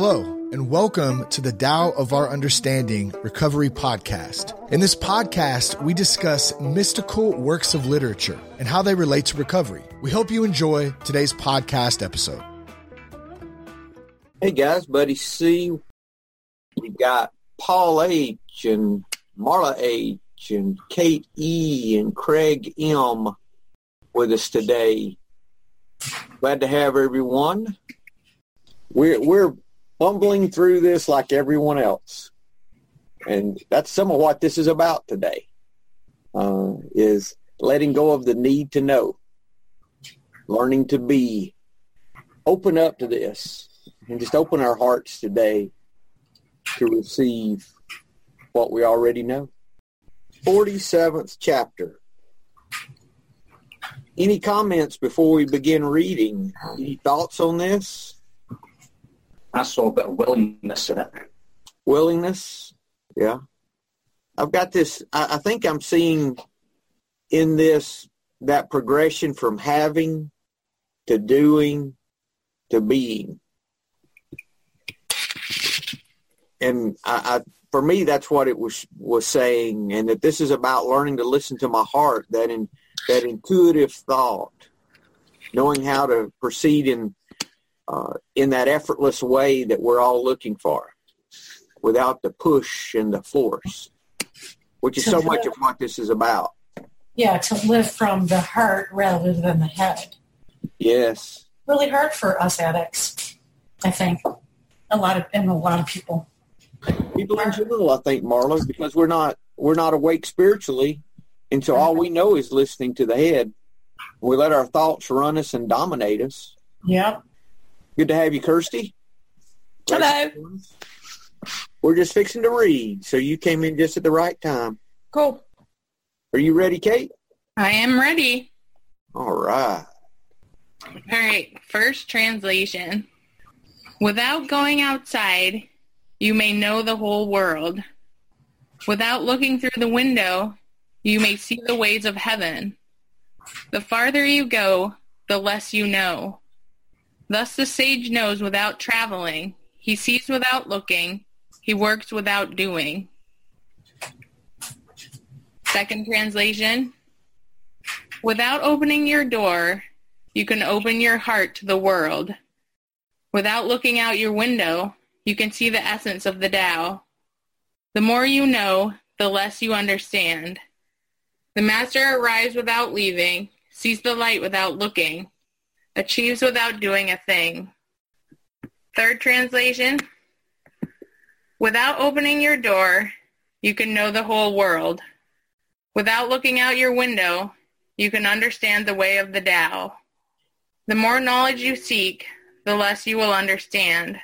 Hello, and welcome to the Tao of Our Understanding Recovery Podcast. In this podcast, we discuss mystical works of literature and how they relate to recovery. We hope you enjoy today's podcast episode. Hey guys, Buddy C. We've got Paul H. and Marla H. and Kate E. and Craig M. with us today. Glad to have everyone. We're we're bumbling through this like everyone else, and that's some of what this is about today. Uh, is letting go of the need to know, learning to be, open up to this, and just open our hearts today to receive what we already know. 47th chapter. Any comments before we begin reading? Any thoughts on this? I saw a bit of willingness in it. Willingness? Yeah. I've got this, I, I think I'm seeing in this that progression from having to doing to being. And I, I for me, that's what it was was saying, and that this is about learning to listen to my heart. That in that intuitive thought, knowing how to proceed in uh, in that effortless way that we're all looking for, without the push and the force, which is so much of what this is about. Yeah, to live from the heart rather than the head. Yes. Really hard for us addicts, I think. A lot of and a lot of people. People in general, I think, Marla, because we're not we're not awake spiritually, and so all we know is listening to the head. We let our thoughts run us and dominate us. Yep. Good to have you, Kirsty. Hello. We're just fixing to read, so you came in just at the right time. Cool. Are you ready, Kate? I am ready. All right. All right. First translation. Without going outside, you may know the whole world. Without looking through the window, you may see the ways of heaven. The farther you go, the less you know. Thus the sage knows without traveling. He sees without looking. He works without doing. Second translation. Without opening your door, you can open your heart to the world. Without looking out your window, you can see the essence of the Tao. The more you know, the less you understand. The master arrives without leaving, sees the light without looking, achieves without doing a thing. Third translation. Without opening your door, you can know the whole world. Without looking out your window, you can understand the way of the Tao. The more knowledge you seek, the less you will understand.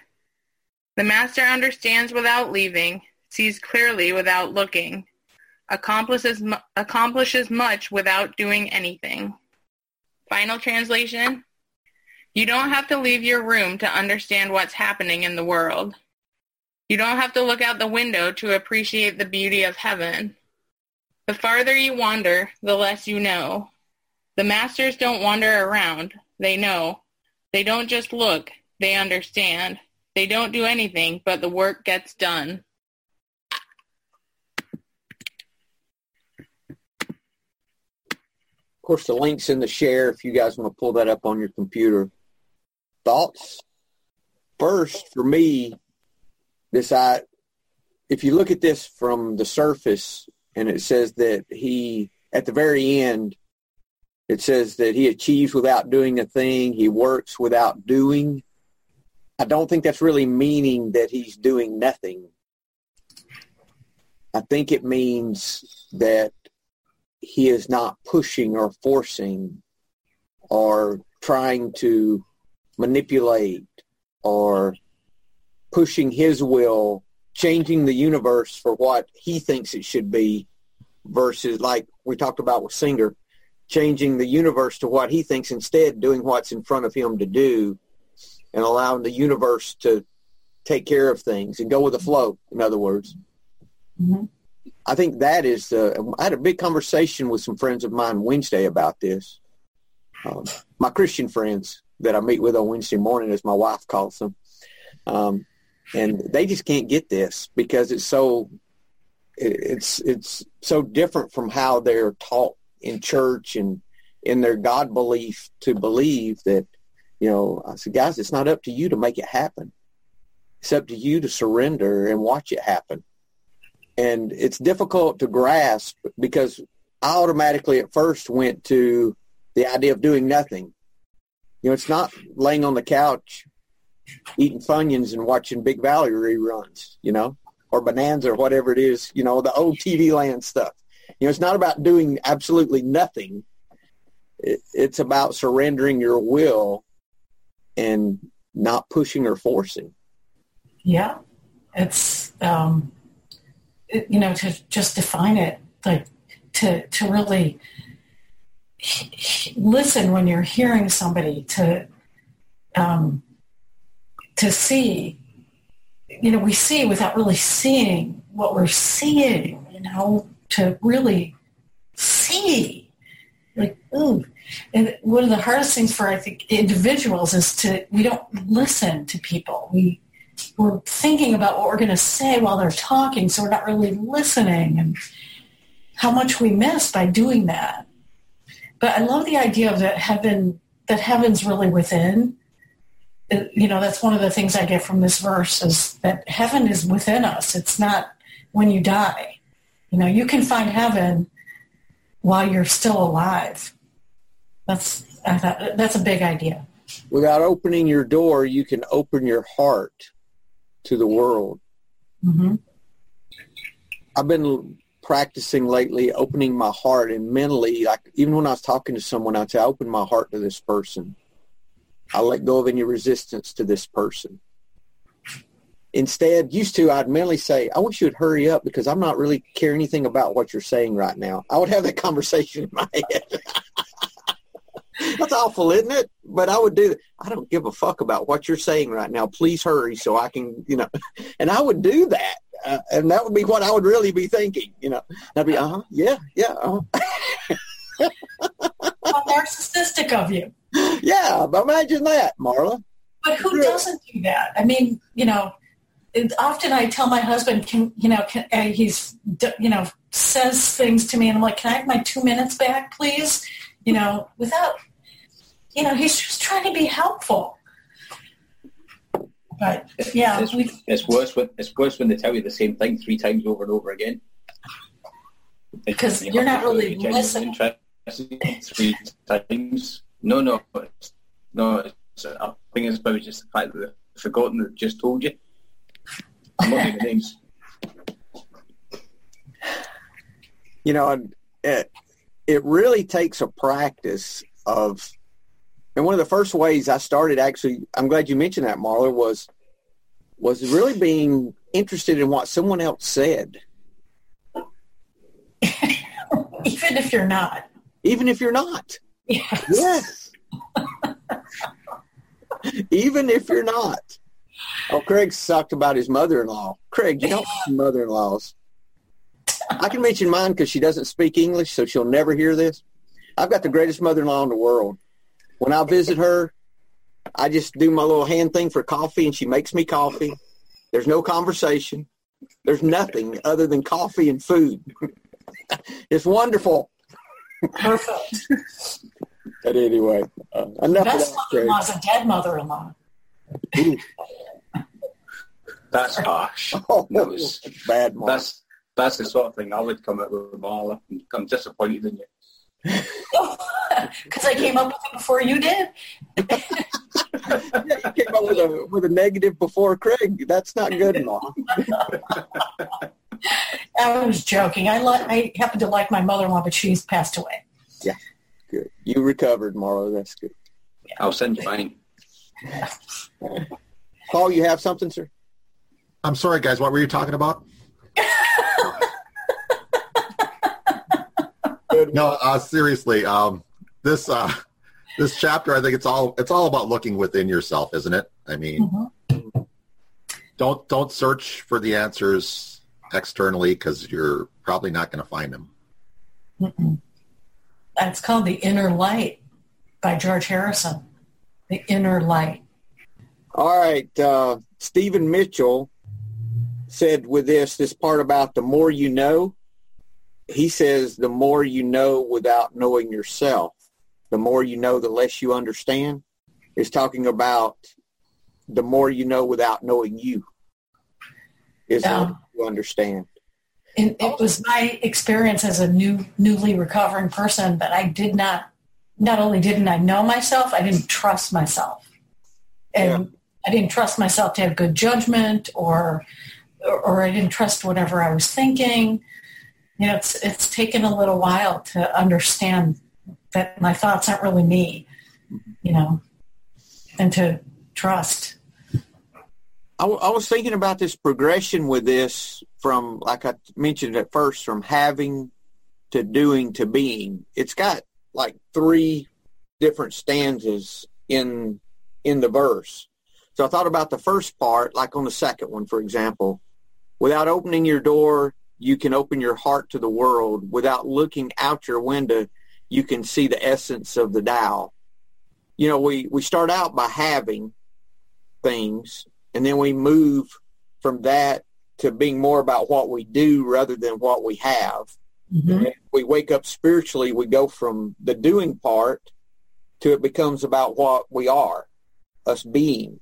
The master understands without leaving, sees clearly without looking, accomplishes, accomplishes much without doing anything. Final translation. You don't have to leave your room to understand what's happening in the world. You don't have to look out the window to appreciate the beauty of heaven. The farther you wander, the less you know. The masters don't wander around. They know. They don't just look. They understand. They don't do anything, but the work gets done. Of course, the link's in the share if you guys want to pull that up on your computer. Thoughts? First, for me, this I, if you look at this from the surface, and it says that he, at the very end, it says that he achieves without doing a thing. He works without doing. I don't think that's really meaning that he's doing nothing. I think it means that he is not pushing or forcing or trying to manipulate or pushing his will, changing the universe for what he thinks it should be versus like we talked about with Singer, changing the universe to what he thinks instead, doing what's in front of him to do and allowing the universe to take care of things and go with the flow, in other words. Mm-hmm. I think that is the, I had a big conversation with some friends of mine Wednesday about this. Um, my Christian friends that I meet with on Wednesday morning, as my wife calls them. Um, and they just can't get this because it's so it's it's so different from how they're taught in church and in their God belief to believe that you know I said guys it's not up to you to make it happen. It's up to you to surrender and watch it happen. And it's difficult to grasp because I automatically at first went to the idea of doing nothing you know it's not laying on the couch eating Funyuns and watching Big Valley reruns, you know, or Bonanza or whatever it is, you know, the old TV land stuff. You know, it's not about doing absolutely nothing. It, it's about surrendering your will and not pushing or forcing. Yeah, it's um, it, you know to just define it like to to really listen when you're hearing somebody to um, to see, you know, we see without really seeing what we're seeing, you know, to really see. Like, ooh. And one of the hardest things for, I think, individuals is to, we don't listen to people. We, we're thinking about what we're going to say while they're talking, so we're not really listening and how much we miss by doing that. But I love the idea of that heaven, that heaven's really within you know, that's one of the things I get from this verse is that heaven is within us. It's not when you die. You know, you can find heaven while you're still alive. That's I thought, that's a big idea. Without opening your door, you can open your heart to the world. Mm-hmm. I've been practicing lately opening my heart and mentally, like even when I was talking to someone, I'd say, I open my heart to this person I let go of any resistance to this person. Instead, used to, I'd mentally say, I wish you would hurry up because I'm not really care anything about what you're saying right now. I would have that conversation in my head. That's awful, isn't it? But I would do that. I don't give a fuck about what you're saying right now. Please hurry so I can, you know, and I would do that. Uh, and that would be what I would really be thinking, you know. I'd be, uh-huh, yeah, yeah. Uh-huh. How narcissistic of you yeah, but imagine that, Marla. But who doesn't do that? I mean, you know, often I tell my husband, can you know, can, uh, he's you know says things to me, and I'm like, can I have my two minutes back, please? You know, without, you know, he's just trying to be helpful. But yeah, it's, it's worse when it's worse when they tell you the same thing three times over and over again. Because you are not really listening. Three times no, no, no. It's, I think it's probably just the fact that they've forgotten that just told you. I'm not naming names. You know, it, it really takes a practice of, and one of the first ways I started actually, I'm glad you mentioned that, Marla, was was really being interested in what someone else said. Even if you're not. Even if you're not. Yes. Yes. Even if you're not. Oh, Craig sucked about his mother-in-law. Craig, you don't have mother-in-laws. I can mention mine because she doesn't speak English, so she'll never hear this. I've got the greatest mother-in-law in the world. When I visit her, I just do my little hand thing for coffee, and she makes me coffee. There's no conversation. There's nothing other than coffee and food. it's wonderful. Perfect. but anyway, uh, enough Best of that. mother-in-law is a dead mother-in-law. that's harsh. Oh, that was bad. Mark. That's that's the sort of thing I would come up with Marla. I'm disappointed in you. Because I came up with it before you did. yeah, you came up with a with a negative before Craig. That's not good, Mom. I was joking. I li- I happen to like my mother-in-law, but she's passed away. Yeah, good. You recovered, Marlo. That's good. Yeah. I'll send you mine. Paul, you have something, sir? I'm sorry, guys. What were you talking about? No, uh, seriously. Um, this uh, this chapter, I think it's all it's all about looking within yourself, isn't it? I mean, mm-hmm. don't don't search for the answers externally because you're probably not going to find them. Mm-mm. It's called The Inner Light by George Harrison. The Inner Light. All right. Uh, Stephen Mitchell said with this, this part about the more you know, he says the more you know without knowing yourself. The more you know, the less you understand. He's talking about the more you know without knowing you is Yeah. you understand. And it was my experience as a new, newly recovering person that I did not, not only didn't I know myself, I didn't trust myself. And I didn't trust myself to have good judgment or, or, I didn't trust whatever I was thinking. You know, it's, it's taken a little while to understand that my thoughts aren't really me, you know, and to trust. I, w- I was thinking about this progression with this from, like I mentioned at first, from having to doing to being. It's got like three different stanzas in in the verse. So I thought about the first part, like on the second one, for example. Without opening your door, you can open your heart to the world. Without looking out your window, you can see the essence of the Tao. You know, we, we start out by having things, and then we move from that to being more about what we do rather than what we have. Mhm. We wake up spiritually, we go from the doing part to it becomes about what we are, us being.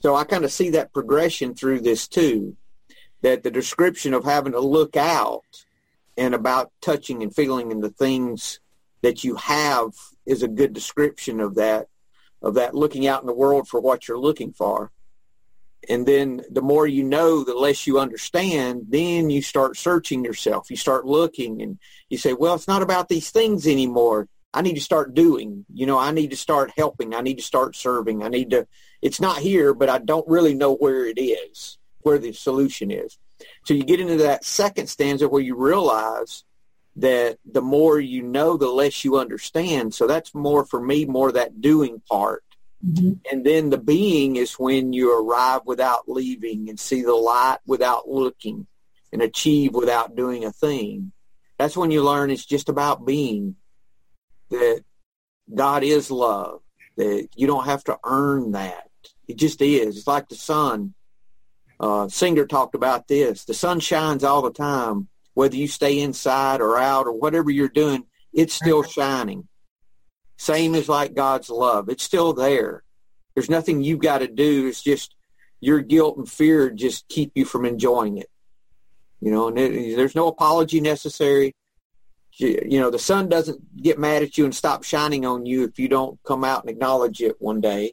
So I kind of see that progression through this too, that the description of having to look out and about touching and feeling and the things that you have is a good description of that, of that looking out in the world for what you're looking for. And then the more you know, the less you understand, then you start searching yourself. You start looking and you say, well, it's not about these things anymore. I need to start doing. You know, I need to start helping. I need to start serving. I need to, it's not here, but I don't really know where it is, where the solution is. So you get into that second stanza where you realize that the more you know, the less you understand. So that's more for me, more that doing part. Mhm. And then the being is when you arrive without leaving and see the light without looking and achieve without doing a thing. That's when you learn it's just about being, that God is love, that you don't have to earn that. It just is. It's like the sun. Uh, Singer talked about this. The sun shines all the time, whether you stay inside or out or whatever you're doing, it's still shining. Same as like God's love. It's still there. There's nothing you've got to do. It's just your guilt and fear just keep you from enjoying it. You know, and it, there's no apology necessary. You, you know, the sun doesn't get mad at you and stop shining on you if you don't come out and acknowledge it one day.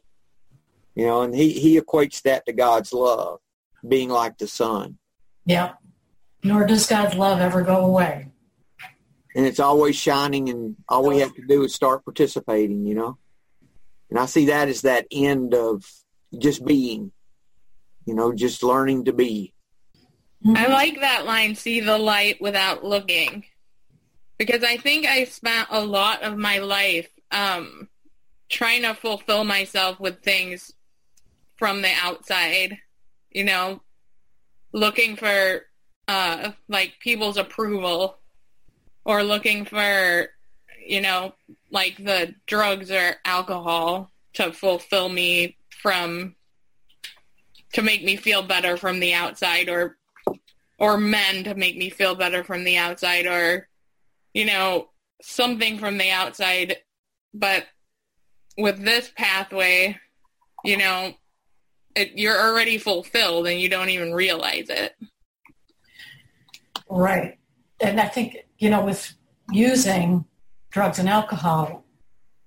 You know, and he, he equates that to God's love, being like the sun. Yeah. Nor does God's love ever go away. and it's always shining and all we have to do is start participating you know and i see that as that end of just being you know just learning to be I like that line, see the light without looking. Because I think I spent a lot of my life um, trying to fulfill myself with things from the outside, you know, looking for uh, like people's approval or looking for, you know, like the drugs or alcohol to fulfill me from, to make me feel better from the outside or or men to make me feel better from the outside or you know something from the outside. But with this pathway you know it, you're already fulfilled and you don't even realize it Right. And I think, you know, with using drugs and alcohol,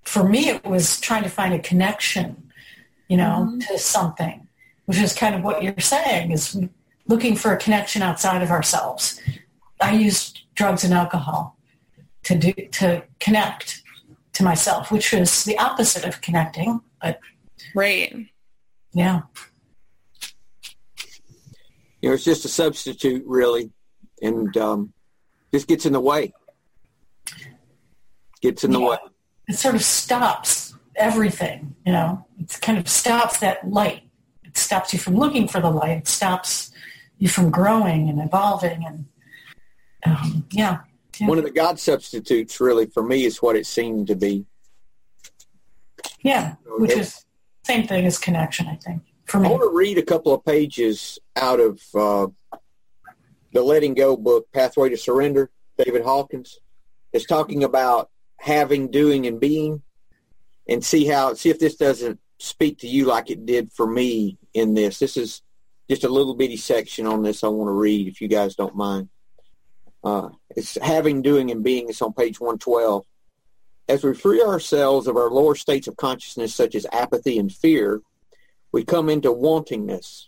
for me, it was trying to find a connection, you know, mm-hmm. to something, which is kind of what you're saying is looking for a connection outside of ourselves. I used drugs and alcohol to do, to connect to myself, which was the opposite of connecting, but right yeah. you know it's just a substitute really and um, just gets in the way gets in the Yeah. way it sort of stops everything, you know. It kind of stops that light. It stops you from looking for the light. It stops you from growing and evolving and um, yeah. yeah. one of the god substitutes really for me is what it seemed to be yeah, which is same thing as connection, I think. for me. I want to read a couple of pages out of uh, the Letting Go book, Pathway to Surrender. David Hawkins is talking about having, doing, and being, and see how see if this doesn't speak to you like it did for me in this. This is just a little bitty section on this I want to read, if you guys don't mind. Uh, it's having, doing, and being. It's on page 112. As we free ourselves of our lower states of consciousness, such as apathy and fear, we come into wantingness.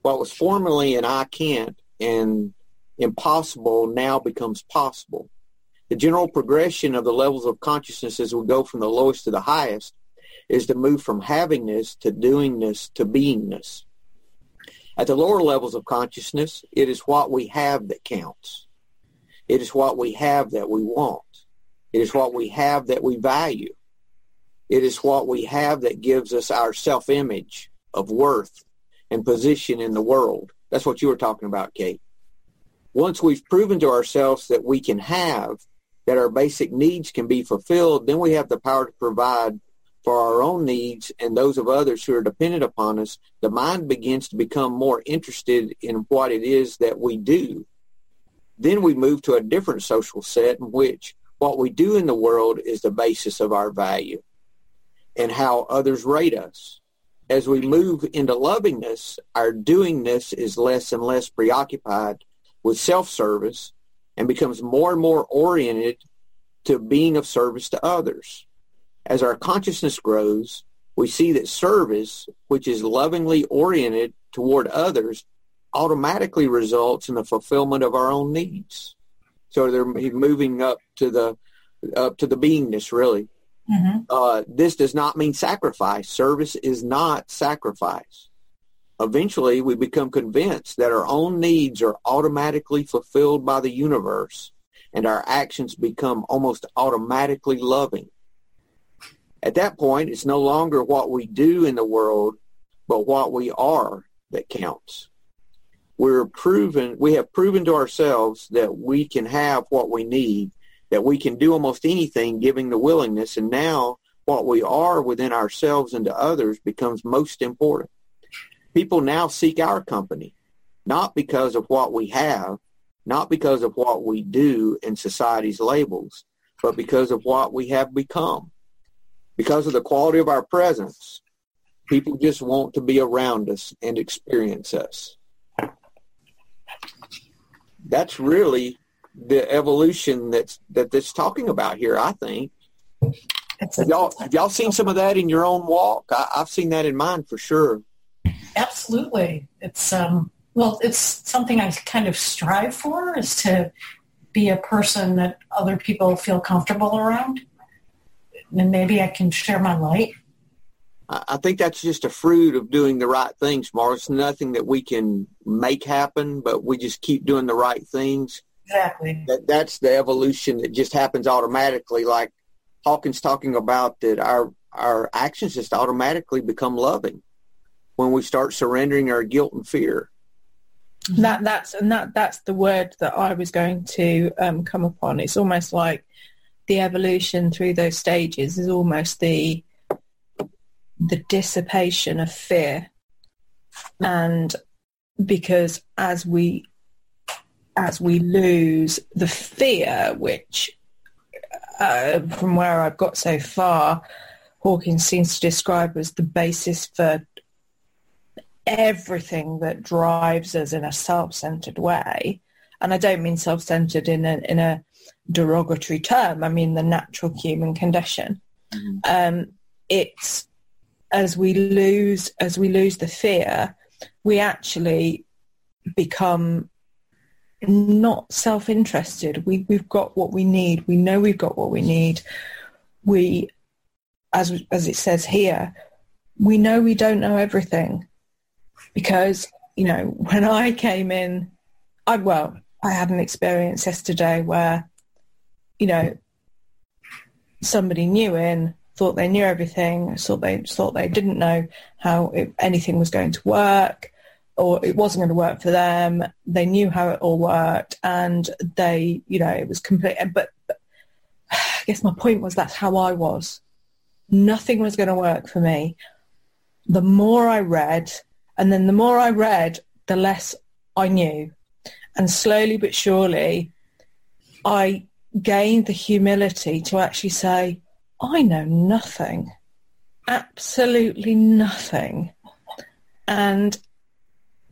What was formerly an I can't and impossible now becomes possible. The general progression of the levels of consciousness as we go from the lowest to the highest is to move from havingness to doingness to beingness. At the lower levels of consciousness, it is what we have that counts. It is what we have that we want. It is what we have that we value. It is what we have that gives us our self-image of worth and position in the world. That's what you were talking about, Kate. Once we've proven to ourselves that we can have, that our basic needs can be fulfilled, then we have the power to provide for our own needs and those of others who are dependent upon us. The mind begins to become more interested in what it is that we do. Then we move to a different social set in which what we do in the world is the basis of our value and how others rate us. As we move into lovingness, our doingness is less and less preoccupied with self-service and becomes more and more oriented to being of service to others. As our consciousness grows, we see that service, which is lovingly oriented toward others, automatically results in the fulfillment of our own needs. So they're moving up to the up to the beingness, really. hmm Uh, this does not mean sacrifice. Service is not sacrifice. Eventually, we become convinced that our own needs are automatically fulfilled by the universe, and our actions become almost automatically loving. At that point, it's no longer what we do in the world, but what we are that counts. We're proven, we have proven to ourselves that we can have what we need, that we can do almost anything giving the willingness, and now what we are within ourselves and to others becomes most important. People now seek our company, not because of what we have, not because of what we do in society's labels, but because of what we have become. Because of the quality of our presence, people just want to be around us and experience us. That's really the evolution that's that that's talking about here, I think. Have y'all, have y'all seen some of that in your own walk? I, I've seen that in mine for sure. absolutely. It's um well, it's something I kind of strive for is to be a person that other people feel comfortable around, and maybe I can share my light. I I think that's just a fruit of doing the right things, Mark. It's nothing that we can make happen, but we just keep doing the right things. Exactly. That that's the evolution that just happens automatically. Like Hawkins talking about that our our actions just automatically become loving when we start surrendering our guilt and fear. That that's and that that's the word that I was going to um, come upon. It's almost like the evolution through those stages is almost the the dissipation of fear, and because as we as we lose the fear, which uh, from where I've got so far, Hawkins seems to describe as the basis for everything that drives us in a self-centered way. And I don't mean self-centered in a, in a derogatory term. I mean the natural human condition. Mhm. Um, it's as we lose as we lose the fear, we actually become not self-interested. We we've got what we need. We know we've got what we need. We, as as it says here, we know we don't know everything because you know when I came in, I well I had an experience yesterday where you know somebody new in thought they knew everything, thought they thought they didn't know how it, anything was going to work or it wasn't going to work for them. They knew how it all worked and they, you know, it was complete. But, but I guess my point was that's how I was. Nothing was going to work for me. The more I read, And then the more I read, the less I knew. And slowly but surely, I gained the humility to actually say, I know nothing, absolutely nothing. And,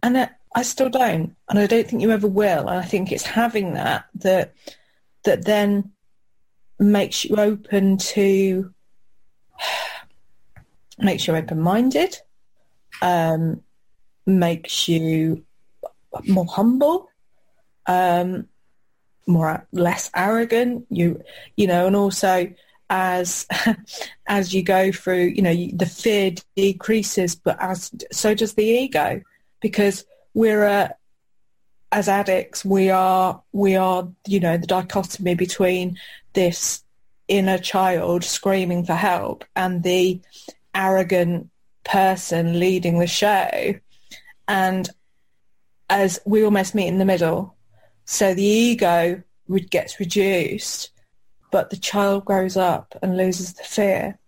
and I still don't. And I don't think you ever will. And I think it's having that, that, that then makes you open to, makes you open-minded, um, makes you more humble, um, more less arrogant. You you know, and also as as you go through, you know, the fear decreases, but as so does the ego, because we're a as addicts, we are we are you know the dichotomy between this inner child screaming for help and the arrogant person leading the show, and as we almost meet in the middle. So the ego gets reduced, but the child grows up and loses the fear.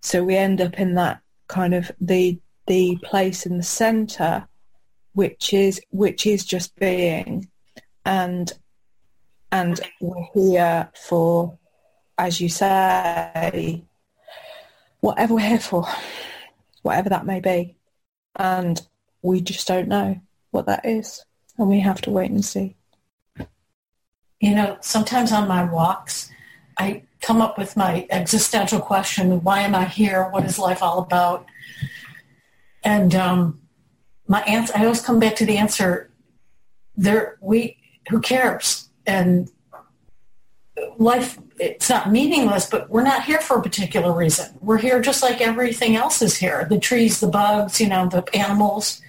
So we end up in that kind of the the place in the center, which is which is just being, and and we're here for, as you say, whatever we're here for, whatever that may be, and we just don't know what that is, and we have to wait and see. You know, sometimes on my walks, I come up with my existential question, why am I here? What is life all about? And um, my answer, I always come back to the answer, there, we, who cares? And life, it's not meaningless, but we're not here for a particular reason. We're here just like everything else is here. The trees, the bugs, you know, the animals,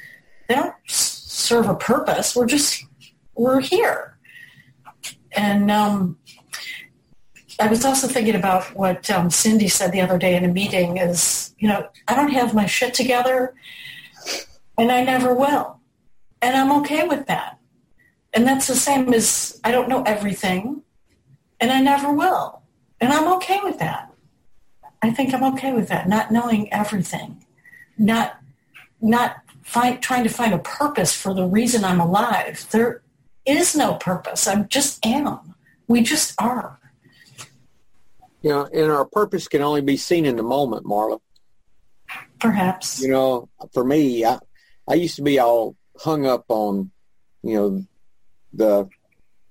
they don't serve a purpose. We're just, we're here. And um, I was also thinking about what um, Cindy said the other day in a meeting is, you know, I don't have my shit together and I never will. And I'm okay with that. And that's the same as I don't know everything and I never will. And I'm okay with that. I think I'm okay with that, not knowing everything, not not find, trying to find a purpose for the reason I'm alive. There is no purpose. I just am. We just are. You know, and our purpose can only be seen in the moment, Marla. Perhaps. You know, for me, I, I used to be all hung up on, you know, the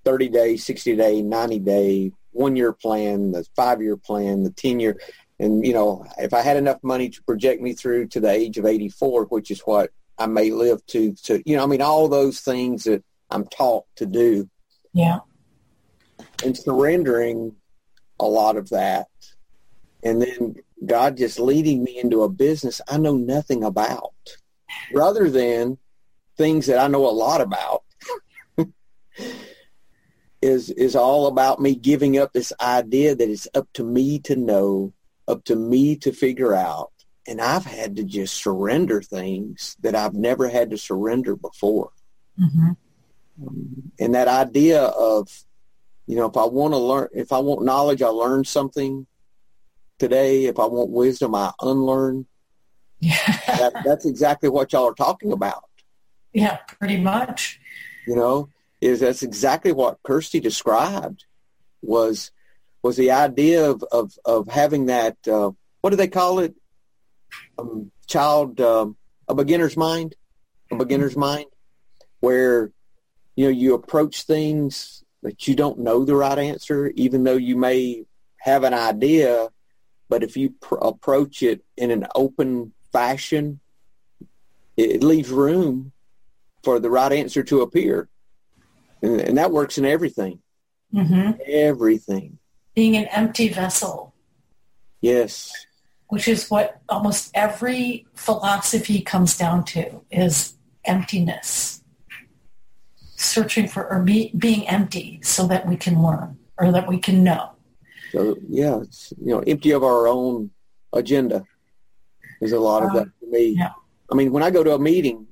30 day, 60 day, 90 day, one year plan, the five year plan, the 10 year. And, you know, if I had enough money to project me through to the age of 84, which is what I may live to, to, you know, I mean, all those things that I'm taught to do. Yeah. And surrendering a lot of that. And then God just leading me into a business I know nothing about rather than things that I know a lot about is is all about me giving up this idea that it's up to me to know, up to me to figure out. And I've had to just surrender things that I've never had to surrender before. Mm-hmm. Um, and that idea of, you know, if I want to learn, if I want knowledge, I learn something today. If I want wisdom, I unlearn. Yeah. that, that's exactly what y'all are talking about. Yeah, pretty much. You know, is that's exactly what Kirsty described was was the idea of of, of having that uh, what do they call it um, child um, a beginner's mind a beginner's mind where you know you approach things that you don't know the right answer even though you may have an idea but if you pr- approach it in an open fashion it, it leaves room for the right answer to appear and, and that works in everything. Mm-hmm. Everything. Being an empty vessel. Yes. Which is what almost every philosophy comes down to is emptiness. Searching for or be, being empty so that we can learn or that we can know. So yeah, it's you know, empty of our own agenda. There's a lot of that um, for me. Yeah. I mean, when I go to a meeting,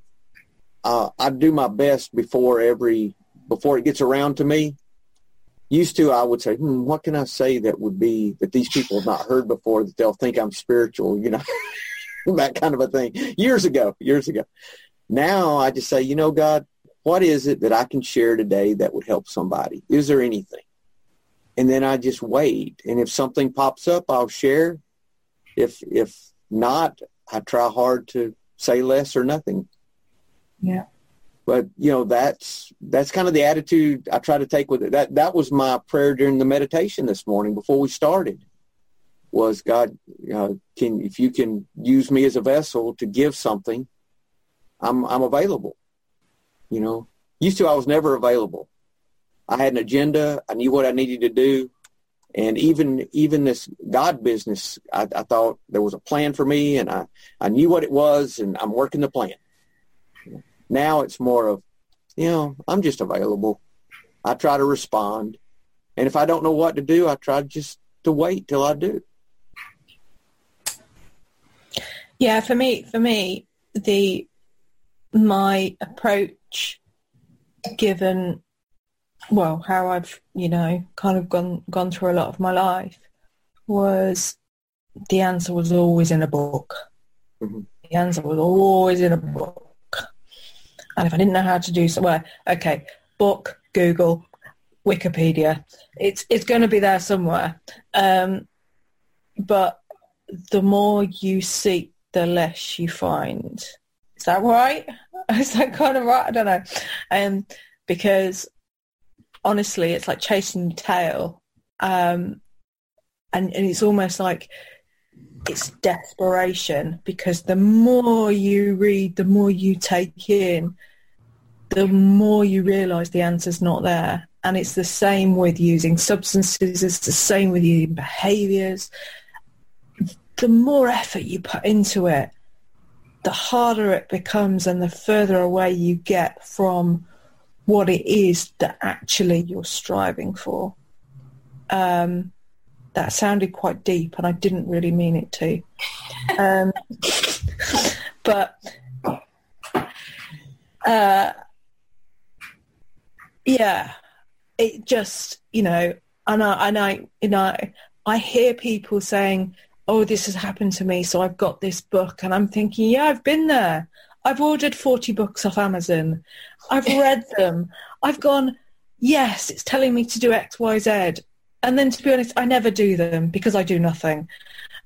uh, I do my best before every before it gets around to me. Used to, I would say, hmm, what can I say that would be that these people have not heard before that they'll think I'm spiritual, you know, that kind of a thing. Years ago, years ago. Now I just say, you know, God, what is it that I can share today that would help somebody? Is there anything? And then I just wait. And if something pops up, I'll share. If if not, I try hard to say less or nothing. Yeah. But you know, that's that's kind of the attitude I try to take with it. That that was my prayer during the meditation this morning before we started. Was God, you know, can if you can use me as a vessel to give something, I'm I'm available. You know, used to I was never available. I had an agenda. I knew what I needed to do, and even even this God business, I, I thought there was a plan for me, and I I knew what it was, and I'm working the plan. Now it's more of, you know, I'm just available. I try to respond, and if I don't know what to do, I try just to wait till I do. Yeah, for me, for me, the my approach, given well how I've you know kind of gone gone through a lot of my life, was the answer was always in a book. Mm-hmm. The answer was always in a book. And if I didn't know how to do so, well, okay, book, Google, Wikipedia. It's it's going to be there somewhere. Um, but the more you seek, the less you find. Is that right? Is that kind of right? I don't know. Um, because honestly, it's like chasing tail. Um, and, and it's almost like it's desperation because the more you read, the more you take in, the more you realize the answer's not there. And it's the same with using substances. It's the same with using behaviors. The more effort you put into it, the harder it becomes and the further away you get from what it is that actually you're striving for. Um, that sounded quite deep and I didn't really mean it to. Um, but uh, yeah, it just, you know, and I, and I, you know, I hear people saying, oh, this has happened to me, so I've got this book. And I'm thinking, yeah, I've been there. I've ordered 40 books off Amazon. I've read them. I've gone, yes, it's telling me to do X, Y, Z. And then to be honest, I never do them because I do nothing.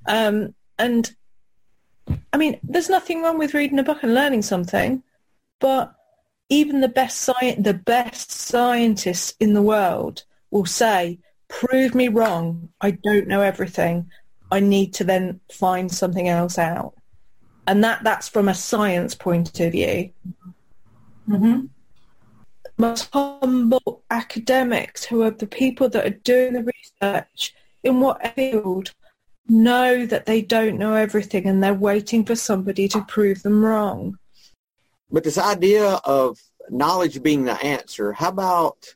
Um, and I mean, there's nothing wrong with reading a book and learning something, but even the best sci- the best scientists in the world will say, "Prove me wrong. I don't know everything. I need to then find something else out." And that that's from a science point of view. Mm-hmm. Most humble academics who are the people that are doing the research in what field know that they don't know everything and they're waiting for somebody to prove them wrong. But this idea of knowledge being the answer, how about,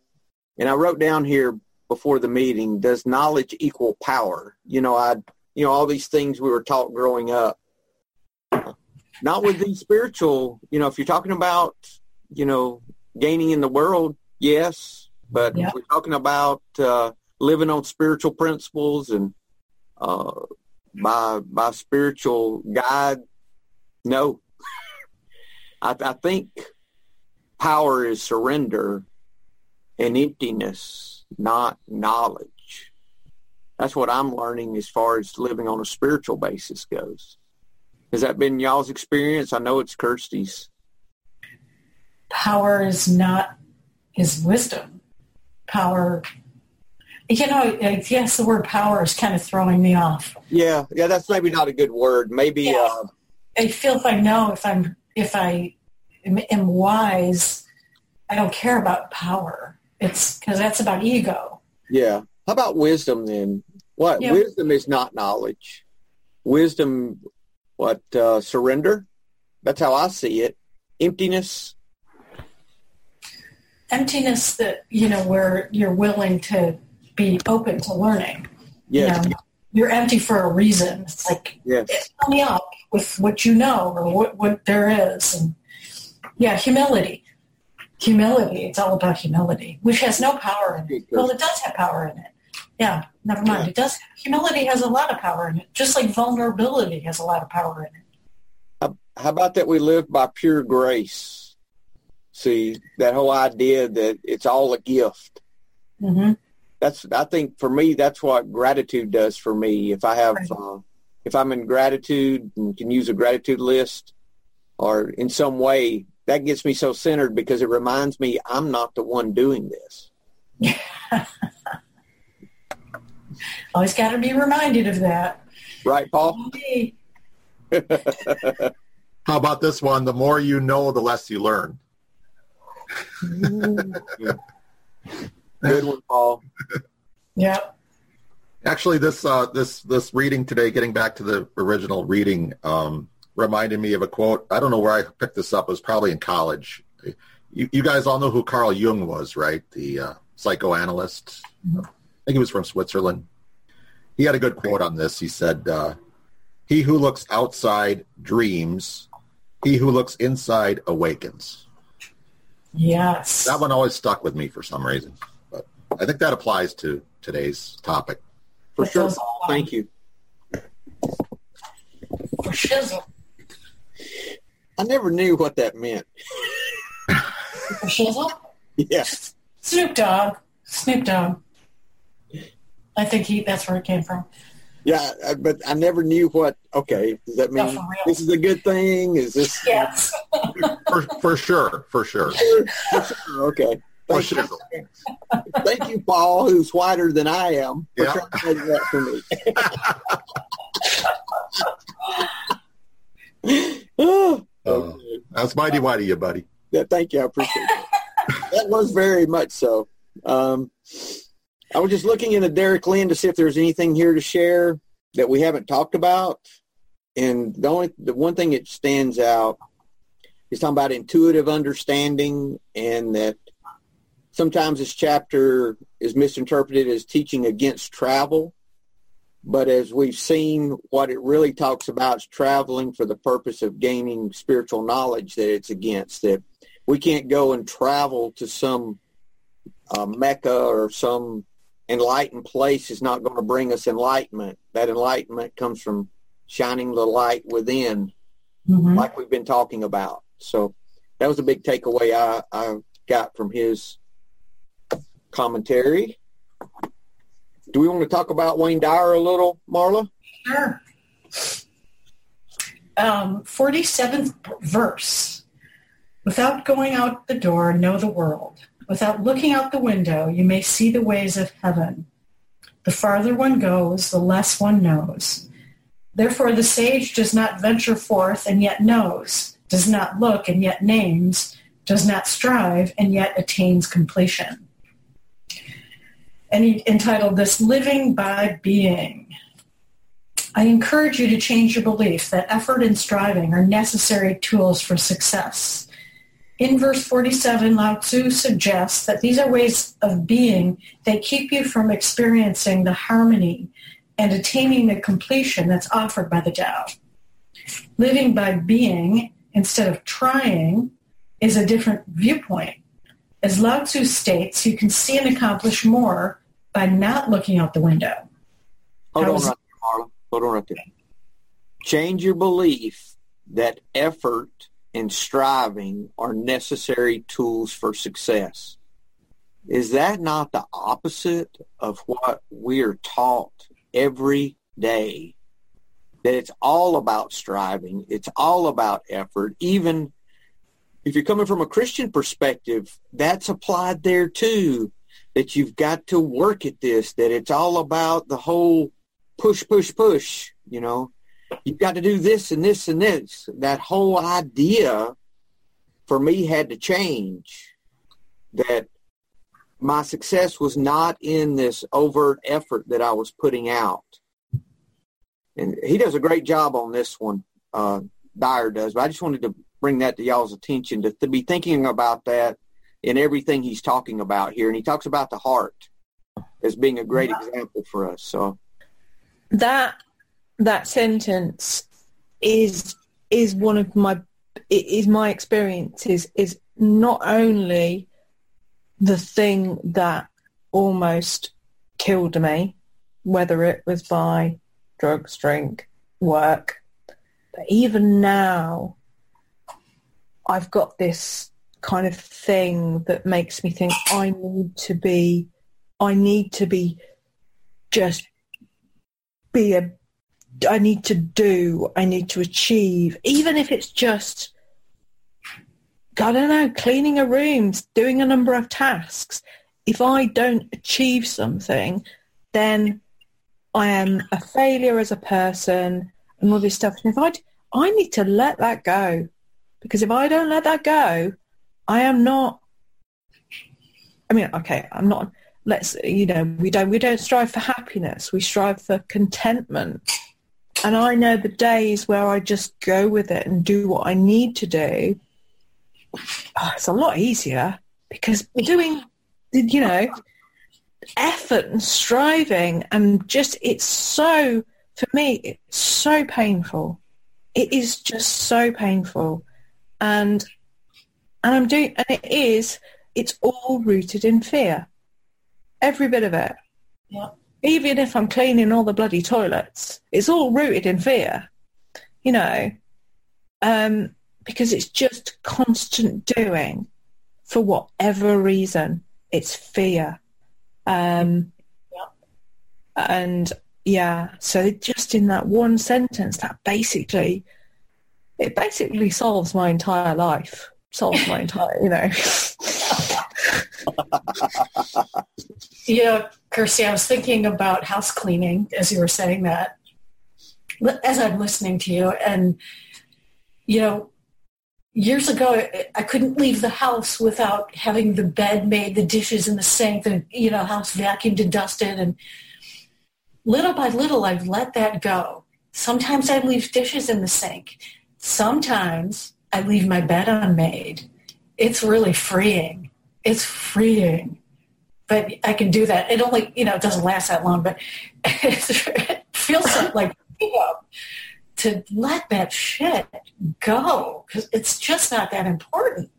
and I wrote down here before the meeting, does knowledge equal power? You know, I, you know, all these things we were taught growing up. Not with these spiritual, you know, if you're talking about, you know, gaining in the world, yes, but if we're talking about uh, living on spiritual principles and uh, by by spiritual guide, no. I, I think power is surrender and emptiness, not knowledge. That's what I'm learning as far as living on a spiritual basis goes. Has that been y'all's experience? I know it's Kirsty's. Power is not is wisdom. Power, you know, I guess the word power is kind of throwing me off. Yeah, yeah, that's maybe not a good word. Maybe, Yeah. uh, I feel if I know if I'm if I am, am wise, I don't care about power. It's because that's about ego. yeah. How about wisdom then? What Yeah. wisdom is not knowledge. Wisdom, what uh, surrender? That's how I see it. Emptiness. Emptiness that you know where you're willing to be open to learning. Yes. You know, you're empty for a reason. It's like Yes. fill me up with what you know or what, what there is. And yeah, humility. Humility. It's all about humility, which has no power in it. Well, it does have power in it. Yeah, never mind. Yeah. It does. Humility has a lot of power in it, just like vulnerability has a lot of power in it. How, about that we live by pure grace? See, that whole idea that it's all a gift. hmm That's, I think for me, that's what gratitude does for me. If I have, Right. uh, if I'm in gratitude and can use a gratitude list or in some way, that gets me so centered because it reminds me I'm not the one doing this. Always got to be reminded of that. Right, Paul? How about this one? The more you know, the less you learn. Good one, Paul. Yeah. Actually, this uh, this this reading today, getting back to the original reading, um, reminded me of a quote. I don't know where I picked this up. It was probably in college. You, you guys all know who Carl Jung was, right? The uh, psychoanalyst. I think he was from Switzerland. He had a good quote on this. He said, uh, "He who looks outside dreams. He who looks inside awakens." Yes. That one always stuck with me for some reason. But I think that applies to today's topic. For That sure, goes Thank you. For shizzle. I never knew what that meant. For shizzle? Yes. Snoop Dogg. Snoop Dogg. I think he. That's where it came from. Yeah, but I never knew what. Okay, does that mean for real. this is a good thing? Is this Yes. For, for sure, for sure. okay? For Thank you. sure. Thank you, Paul, who's whiter than I am, for Yeah. translating that for me. oh, Uh, that's mighty whitey, you buddy. yeah, thank you. I appreciate that. that was very much so. Um, I was just looking into Derek Lin to see if there's anything here to share that we haven't talked about. And the only the one thing that stands out is talking about intuitive understanding and that sometimes this chapter is misinterpreted as teaching against travel. But as we've seen, what it really talks about is traveling for the purpose of gaining spiritual knowledge that it's against. That we can't go and travel to some uh, Mecca or some enlightened place is not going to bring us enlightenment. That enlightenment comes from shining the light within, Mhm. like we've been talking about. So that was a big takeaway I, I got from his commentary. Do we want to talk about Wayne Dyer a little, Marla? Sure. Um, 47th verse. Without going out the door, know the world. Without looking out the window, you may see the ways of heaven. The farther one goes, the less one knows. Therefore the sage does not venture forth and yet knows, does not look and yet names, does not strive and yet attains completion. And he entitled this Living by Being. I encourage you to change your belief that effort and striving are necessary tools for success. In verse 47, Lao Tzu suggests that these are ways of being that keep you from experiencing the harmony and attaining the completion that's offered by the Tao. Living by being instead of trying is a different viewpoint. As Lao Tzu states, you can see and accomplish more by not looking out the window. Hold How on is- right there, Marla. Hold on right there. Change your belief that effort and striving are necessary tools for success. Is that not the opposite of what we're taught every day? That it's all about striving. It's all about effort. Even if you're coming from a Christian perspective, that's applied there too. That you've got to work at this, that it's all about the whole push, push, push, you know. You've got to do this and this and this. That whole idea for me had to change. That my success was not in this overt effort that I was putting out. And he does a great job on this one, uh, Dyer does. But I just wanted to bring that to y'all's attention, to, to be thinking about that in everything he's talking about here. And he talks about the heart as being a great example for us. So that that sentence is is one of my is my experiences is not only the thing that almost killed me whether it was by drugs drink work but even now I've got this kind of thing that makes me think I need to be, I need to be just be a, I need to do, I need to achieve, even if it's just, I don't know, cleaning a room, doing a number of tasks. If I don't achieve something, then I am a failure as a person and all this stuff. And if I, I need to let that go because if I don't let that go, I am not. I mean, okay, I'm not. Let's you know, we don't we don't strive for happiness. We strive for contentment. And I know the days where I just go with it and do what I need to do. Oh, it's a lot easier because doing, you know, effort and striving and just it's so for me it's so painful. It is just so painful and and I'm doing and it is it's all rooted in fear. Every bit of it. Yeah. Even if I'm cleaning all the bloody toilets, it's all rooted in fear. You know, um, because it's just constant doing for whatever reason. It's fear. Um, yeah. And yeah, so just in that one sentence, that basically it basically solves my entire life. Solves my entire, you know. yeah, Kirsty, I was thinking about house cleaning as you were saying that, as I'm listening to you. And, you know, years ago, I couldn't leave the house without having the bed made, the dishes in the sink, the, you know, house vacuumed and dusted. And little by little, I've let that go. Sometimes I leave dishes in the sink. Sometimes I leave my bed unmade. It's really freeing. It's freeing. But I can do that. It only, you know, it doesn't last that long, but it feels like to let that shit go because it's just not that important,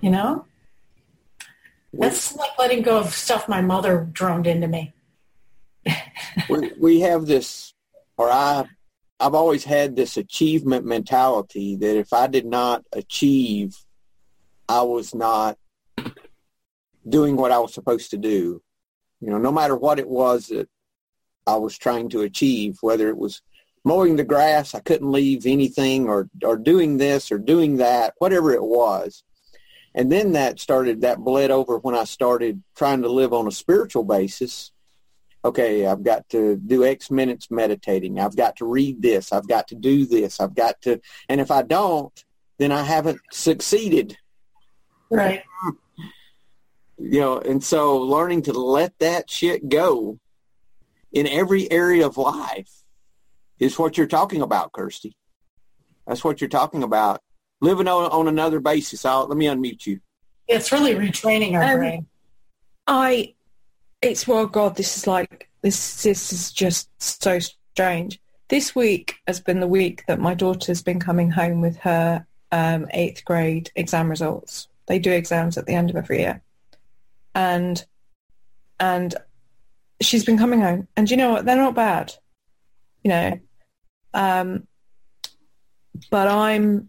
you know? That's like letting go of stuff my mother droned into me. we, we have this, or I I've always had this achievement mentality that if I did not achieve, I was not doing what I was supposed to do. You know, no matter what it was that I was trying to achieve, whether it was mowing the grass, I couldn't leave anything, or or doing this or doing that, whatever it was. And then that started that bled over when I started trying to live on a spiritual basis okay, I've got to do X minutes meditating. I've got to read this. I've got to do this. I've got to, and if I don't, then I haven't succeeded. Right. You know, and so learning to let that shit go in every area of life is what you're talking about, Kirsty. That's what you're talking about. Living on, on another basis. I'll, let me unmute you. It's really retraining our um, brain. I it's well, God, this is like this. This is just so strange. This week has been the week that my daughter's been coming home with her um, eighth grade exam results. They do exams at the end of every year, and and she's been coming home, and you know what? They're not bad, you know. Um, but I'm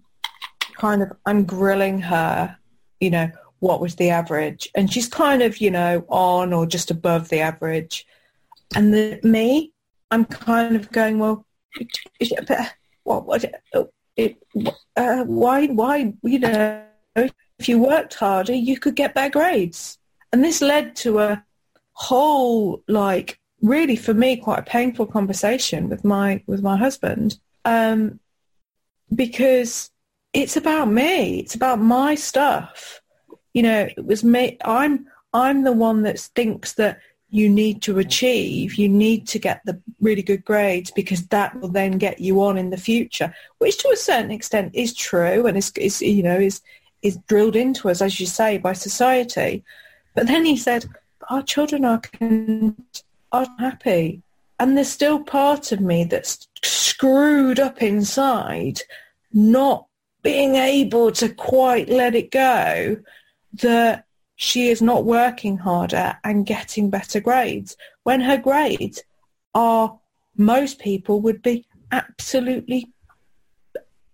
kind of I'm grilling her, you know, what was the average. And she's kind of, you know, on or just above the average. And the, me, I'm kind of going, well, what, what, it, uh, why, why, you know, if you worked harder, you could get better grades. And this led to a whole, like, really for me, quite a painful conversation with my, with my husband. Um, because it's about me. It's about my stuff you know, it was me. I'm I'm the one that thinks that you need to achieve, you need to get the really good grades because that will then get you on in the future, which to a certain extent is true and is, is you know is is drilled into us, as you say, by society. But then he said, our children are are happy, and there's still part of me that's screwed up inside, not being able to quite let it go that she is not working harder and getting better grades when her grades are most people would be absolutely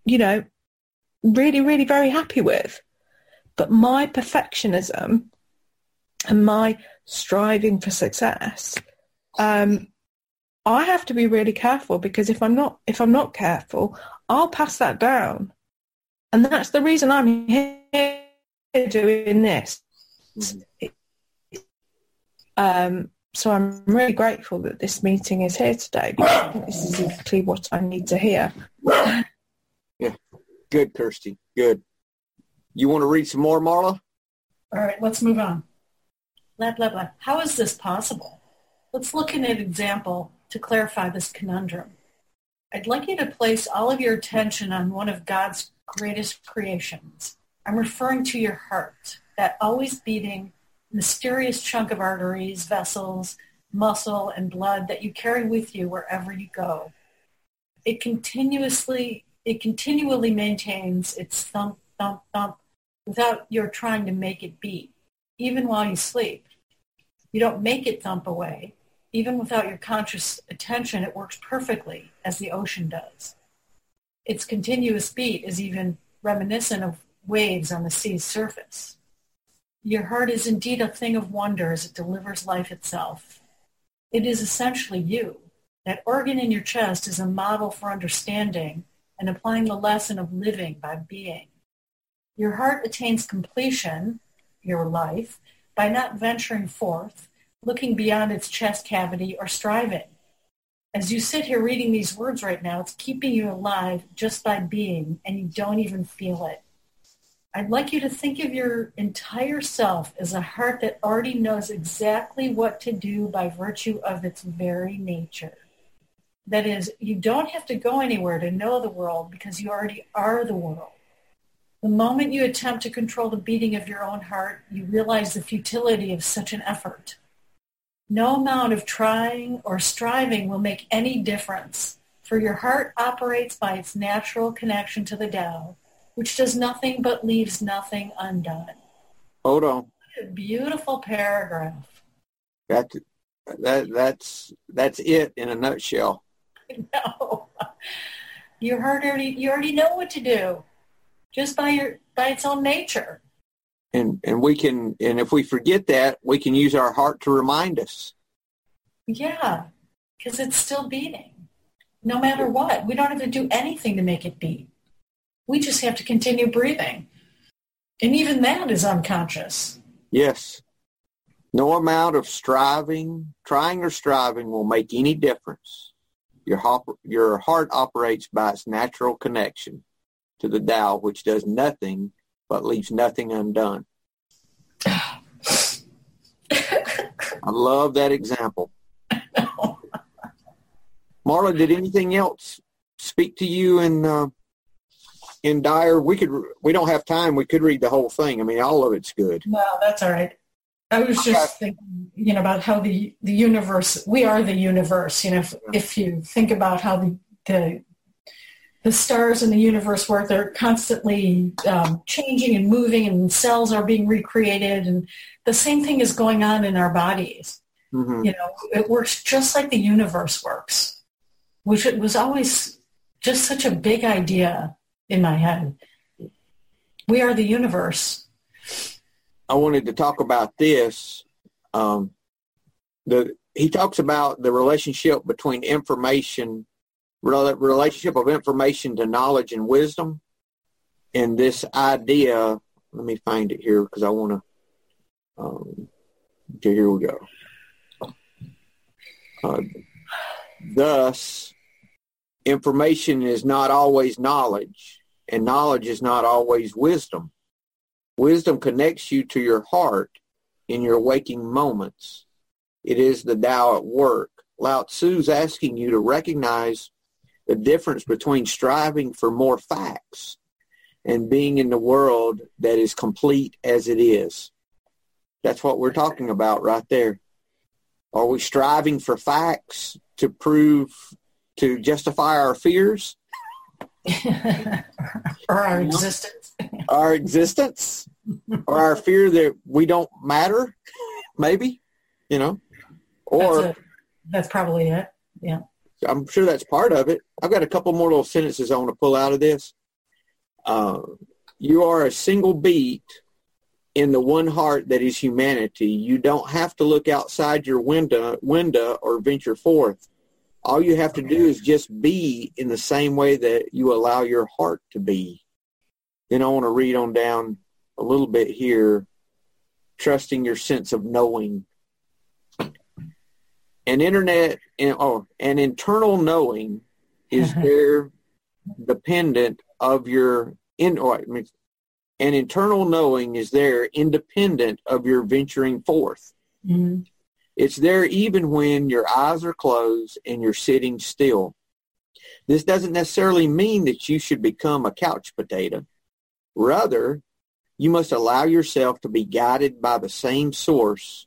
you know really, really very happy with. But my perfectionism and my striving for success, um, I have to be really careful because if I'm not if I'm not careful, I'll pass that down. And that's the reason I'm here doing this. Mm-hmm. Um, so I'm really grateful that this meeting is here today because this is exactly what I need to hear. Yeah, good, Kirsty. Good. You want to read some more, Marla? All right, let's move on. Blah, blah, blah. How is this possible? Let's look at an example to clarify this conundrum. I'd like you to place all of your attention on one of God's greatest creations. I'm referring to your heart, that always beating, mysterious chunk of arteries, vessels, muscle, and blood that you carry with you wherever you go. It continuously, it continually maintains its thump, thump, thump without your trying to make it beat, even while you sleep. You don't make it thump away. Even without your conscious attention, it works perfectly, as the ocean does. Its continuous beat is even reminiscent of waves on the sea's surface. Your heart is indeed a thing of wonder as it delivers life itself. It is essentially you. That organ in your chest is a model for understanding and applying the lesson of living by being. Your heart attains completion, your life, by not venturing forth, looking beyond its chest cavity, or striving. As you sit here reading these words right now, it's keeping you alive just by being, and you don't even feel it. I'd like you to think of your entire self as a heart that already knows exactly what to do by virtue of its very nature. That is, you don't have to go anywhere to know the world because you already are the world. The moment you attempt to control the beating of your own heart, you realize the futility of such an effort. No amount of trying or striving will make any difference, for your heart operates by its natural connection to the Tao which does nothing but leaves nothing undone. Hold on. beautiful paragraph. That, that, that's, that's it in a nutshell. No. You heard already, you already know what to do just by your, by its own nature. And, and we can, and if we forget that, we can use our heart to remind us. Yeah, because it's still beating. No matter what. We don't have to do anything to make it beat. We just have to continue breathing. And even that is unconscious. Yes. No amount of striving, trying or striving will make any difference. Your, hop- your heart operates by its natural connection to the Tao, which does nothing but leaves nothing undone. I love that example. Marla, did anything else speak to you in uh, in Dyer, we could we don't have time. We could read the whole thing. I mean, all of it's good. No, that's all right. I was just thinking, you know, about how the the universe. We are the universe. You know, if, if you think about how the the the stars in the universe work, they're constantly um, changing and moving, and cells are being recreated, and the same thing is going on in our bodies. Mm-hmm. You know, it works just like the universe works, which it was always just such a big idea in my head. We are the universe. I wanted to talk about this. Um, the he talks about the relationship between information, relationship of information to knowledge and wisdom, and this idea. Let me find it here because I want to. Um, okay, here we go. Uh, thus, information is not always knowledge, and knowledge is not always wisdom. Wisdom connects you to your heart in your waking moments. It is the Tao at work. Lao Tzu's asking you to recognize the difference between striving for more facts and being in the world that is complete as it is. That's what we're talking about right there. Are we striving for facts to prove to justify our fears? Or our existence? Our existence? Or our fear that we don't matter maybe you know? Or that's, that's, probably it. Yeah i'm sure that's part of it i've got a couple more little sentences i want to pull out of this uh, you are a single beat in the one heart that is humanity. You don't have to look outside your window, window or venture forth. All you have to do is just be in the same way that you allow your heart to be. Then I want to read on down a little bit here, trusting your sense of knowing. An internet or an internal knowing is there dependent of your in or an internal knowing is there independent of your venturing forth. Mm-hmm. It's there even when your eyes are closed and you're sitting still. This doesn't necessarily mean that you should become a couch potato. Rather, you must allow yourself to be guided by the same source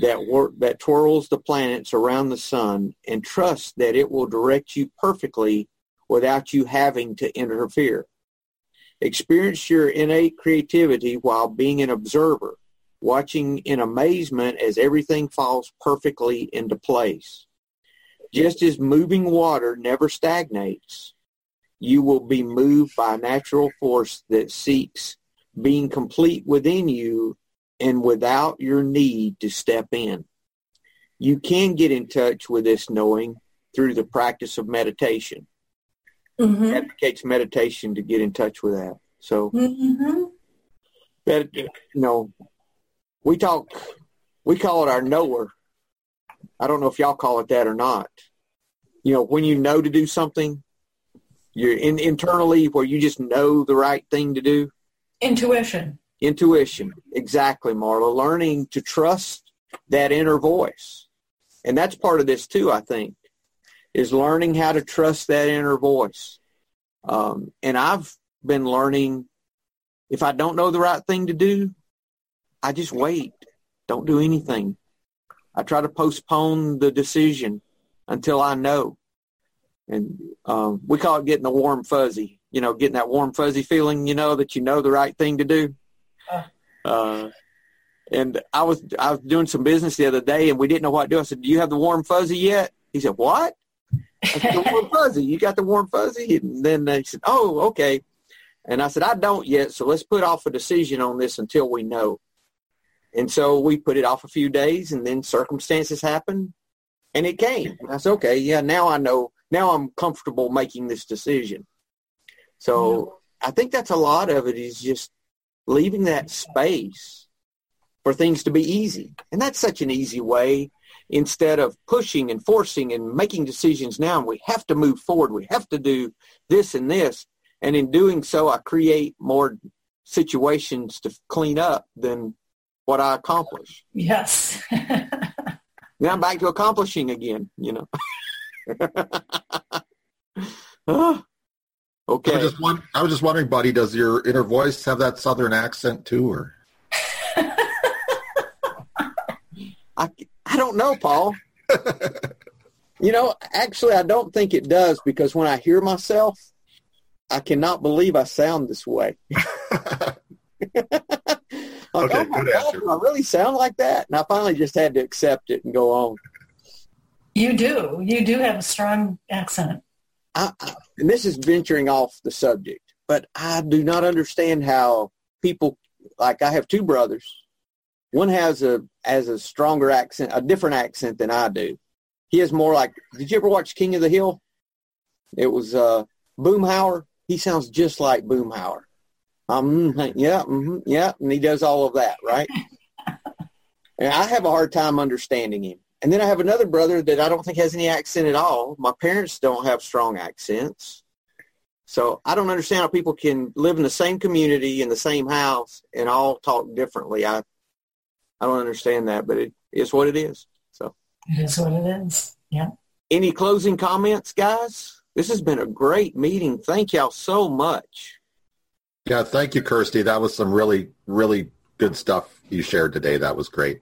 that wor- that twirls the planets around the sun and trust that it will direct you perfectly without you having to interfere. Experience your innate creativity while being an observer, watching in amazement as everything falls perfectly into place. Just as moving water never stagnates, you will be moved by a natural force that seeks being complete within you and without your need to step in. You can get in touch with this knowing through the practice of meditation. Mm-hmm. Advocates meditation to get in touch with that. So, Mm-hmm. that, you know, we talk, we call it our knower. I don't know if y'all call it that or not. You know, when you know to do something, you're in, internally where you just know the right thing to do. Intuition. Intuition. Exactly, Marla. Learning to trust that inner voice. And that's part of this too, I think, is learning how to trust that inner voice. Um, and I've been learning if I don't know the right thing to do, I just wait. Don't do anything. I try to postpone the decision until I know. And um, we call it getting the warm fuzzy, you know, getting that warm fuzzy feeling, you know, that you know the right thing to do. Uh, and I was I was doing some business the other day, and we didn't know what to do. I said, "Do you have the warm fuzzy yet?" He said, "What?" I said, the warm fuzzy. You got the warm fuzzy? And then they said, "Oh, okay." And I said, "I don't yet, so let's put off a decision on this until we know." And so we put it off a few days, and then circumstances happened, and it came. And I said, "Okay, yeah, now I know. Now I'm comfortable making this decision." So I think that's a lot of it is just leaving that space for things to be easy. And that's such an easy way instead of pushing and forcing and making decisions now. And we have to move forward. We have to do this and this. And in doing so, I create more situations to clean up than what I accomplish. Yes. Now I'm back to accomplishing again, you know. Ah, I okay. was just won- I was just wondering, buddy, does your inner voice have that southern accent too, or I, I don't know, Paul. you know, actually, I don't think it does because when I hear myself, I cannot believe I sound this way. like, Okay, oh good God, answer. do I really sound like that? And I finally just had to accept it and go on. you do. You do have a strong accent. I, and this is venturing off the subject, but I do not understand how people like I have two brothers. One has a has a stronger accent, a different accent than I do. He is more like. Did you ever watch King of the Hill? It was uh, Boomhauer. He sounds just like Boomhauer. Um, yeah, hmm yeah, and he does all of that, right? and I have a hard time understanding him. And then I have another brother that I don't think has any accent at all. My parents don't have strong accents. So I don't understand how people can live in the same community in the same house and all talk differently. I I don't understand that, but it is what it is. So It is what it is. Yeah. any closing comments, guys? This has been a great meeting. Thank y'all so much. yeah? Thank you, Kirsty. That was some really, really good stuff you shared today. That was great.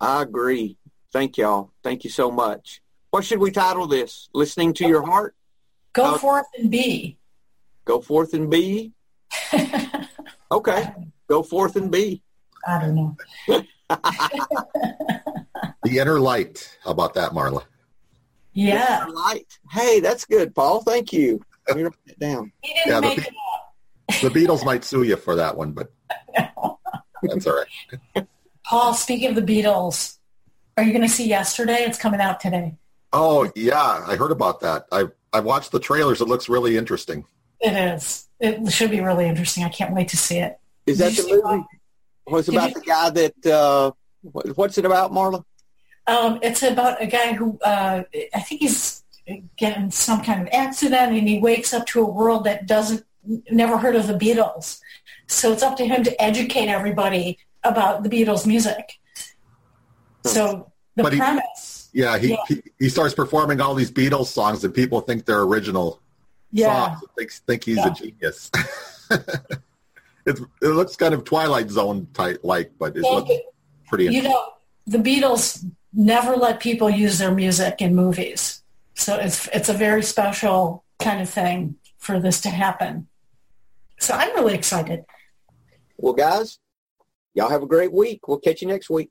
I agree. Thank y'all. Thank you so much. What should we title this? Listening to your heart? Go Uh, forth and be. Go forth and be? Okay. Go forth and be. I don't know. The inner light. How about that, Marla? Yeah. Light. Hey, that's good, Paul. Thank you. Let me write that down. He didn't Yeah, make pe- it up. The Beatles might sue you for that one, but that's all right. Paul, speaking of the Beatles, are you going to see Yesterday? It's coming out today. Oh yeah, I heard about that. I I watched the trailers. It looks really interesting. It is. It should be really interesting. I can't wait to see it. Is that the movie? that? What's Did about you- the guy that? Uh, what's it about, Marla? Um, it's about a guy who uh, I think he's getting some kind of accident, and he wakes up to a world that doesn't never heard of the Beatles. So it's up to him to educate everybody about the Beatles music. So the But he- premise, Yeah, he, Yeah. he he starts performing all these Beatles songs, and people think they're original yeah, songs. Think think he's Yeah. a genius. it's, it looks kind of Twilight Zone type like, but it looks pretty. you know, the Beatles never let people use their music in movies. So it's it's a very special kind of thing for this to happen. So I'm really excited. Well, guys, y'all have a great week. We'll catch you next week.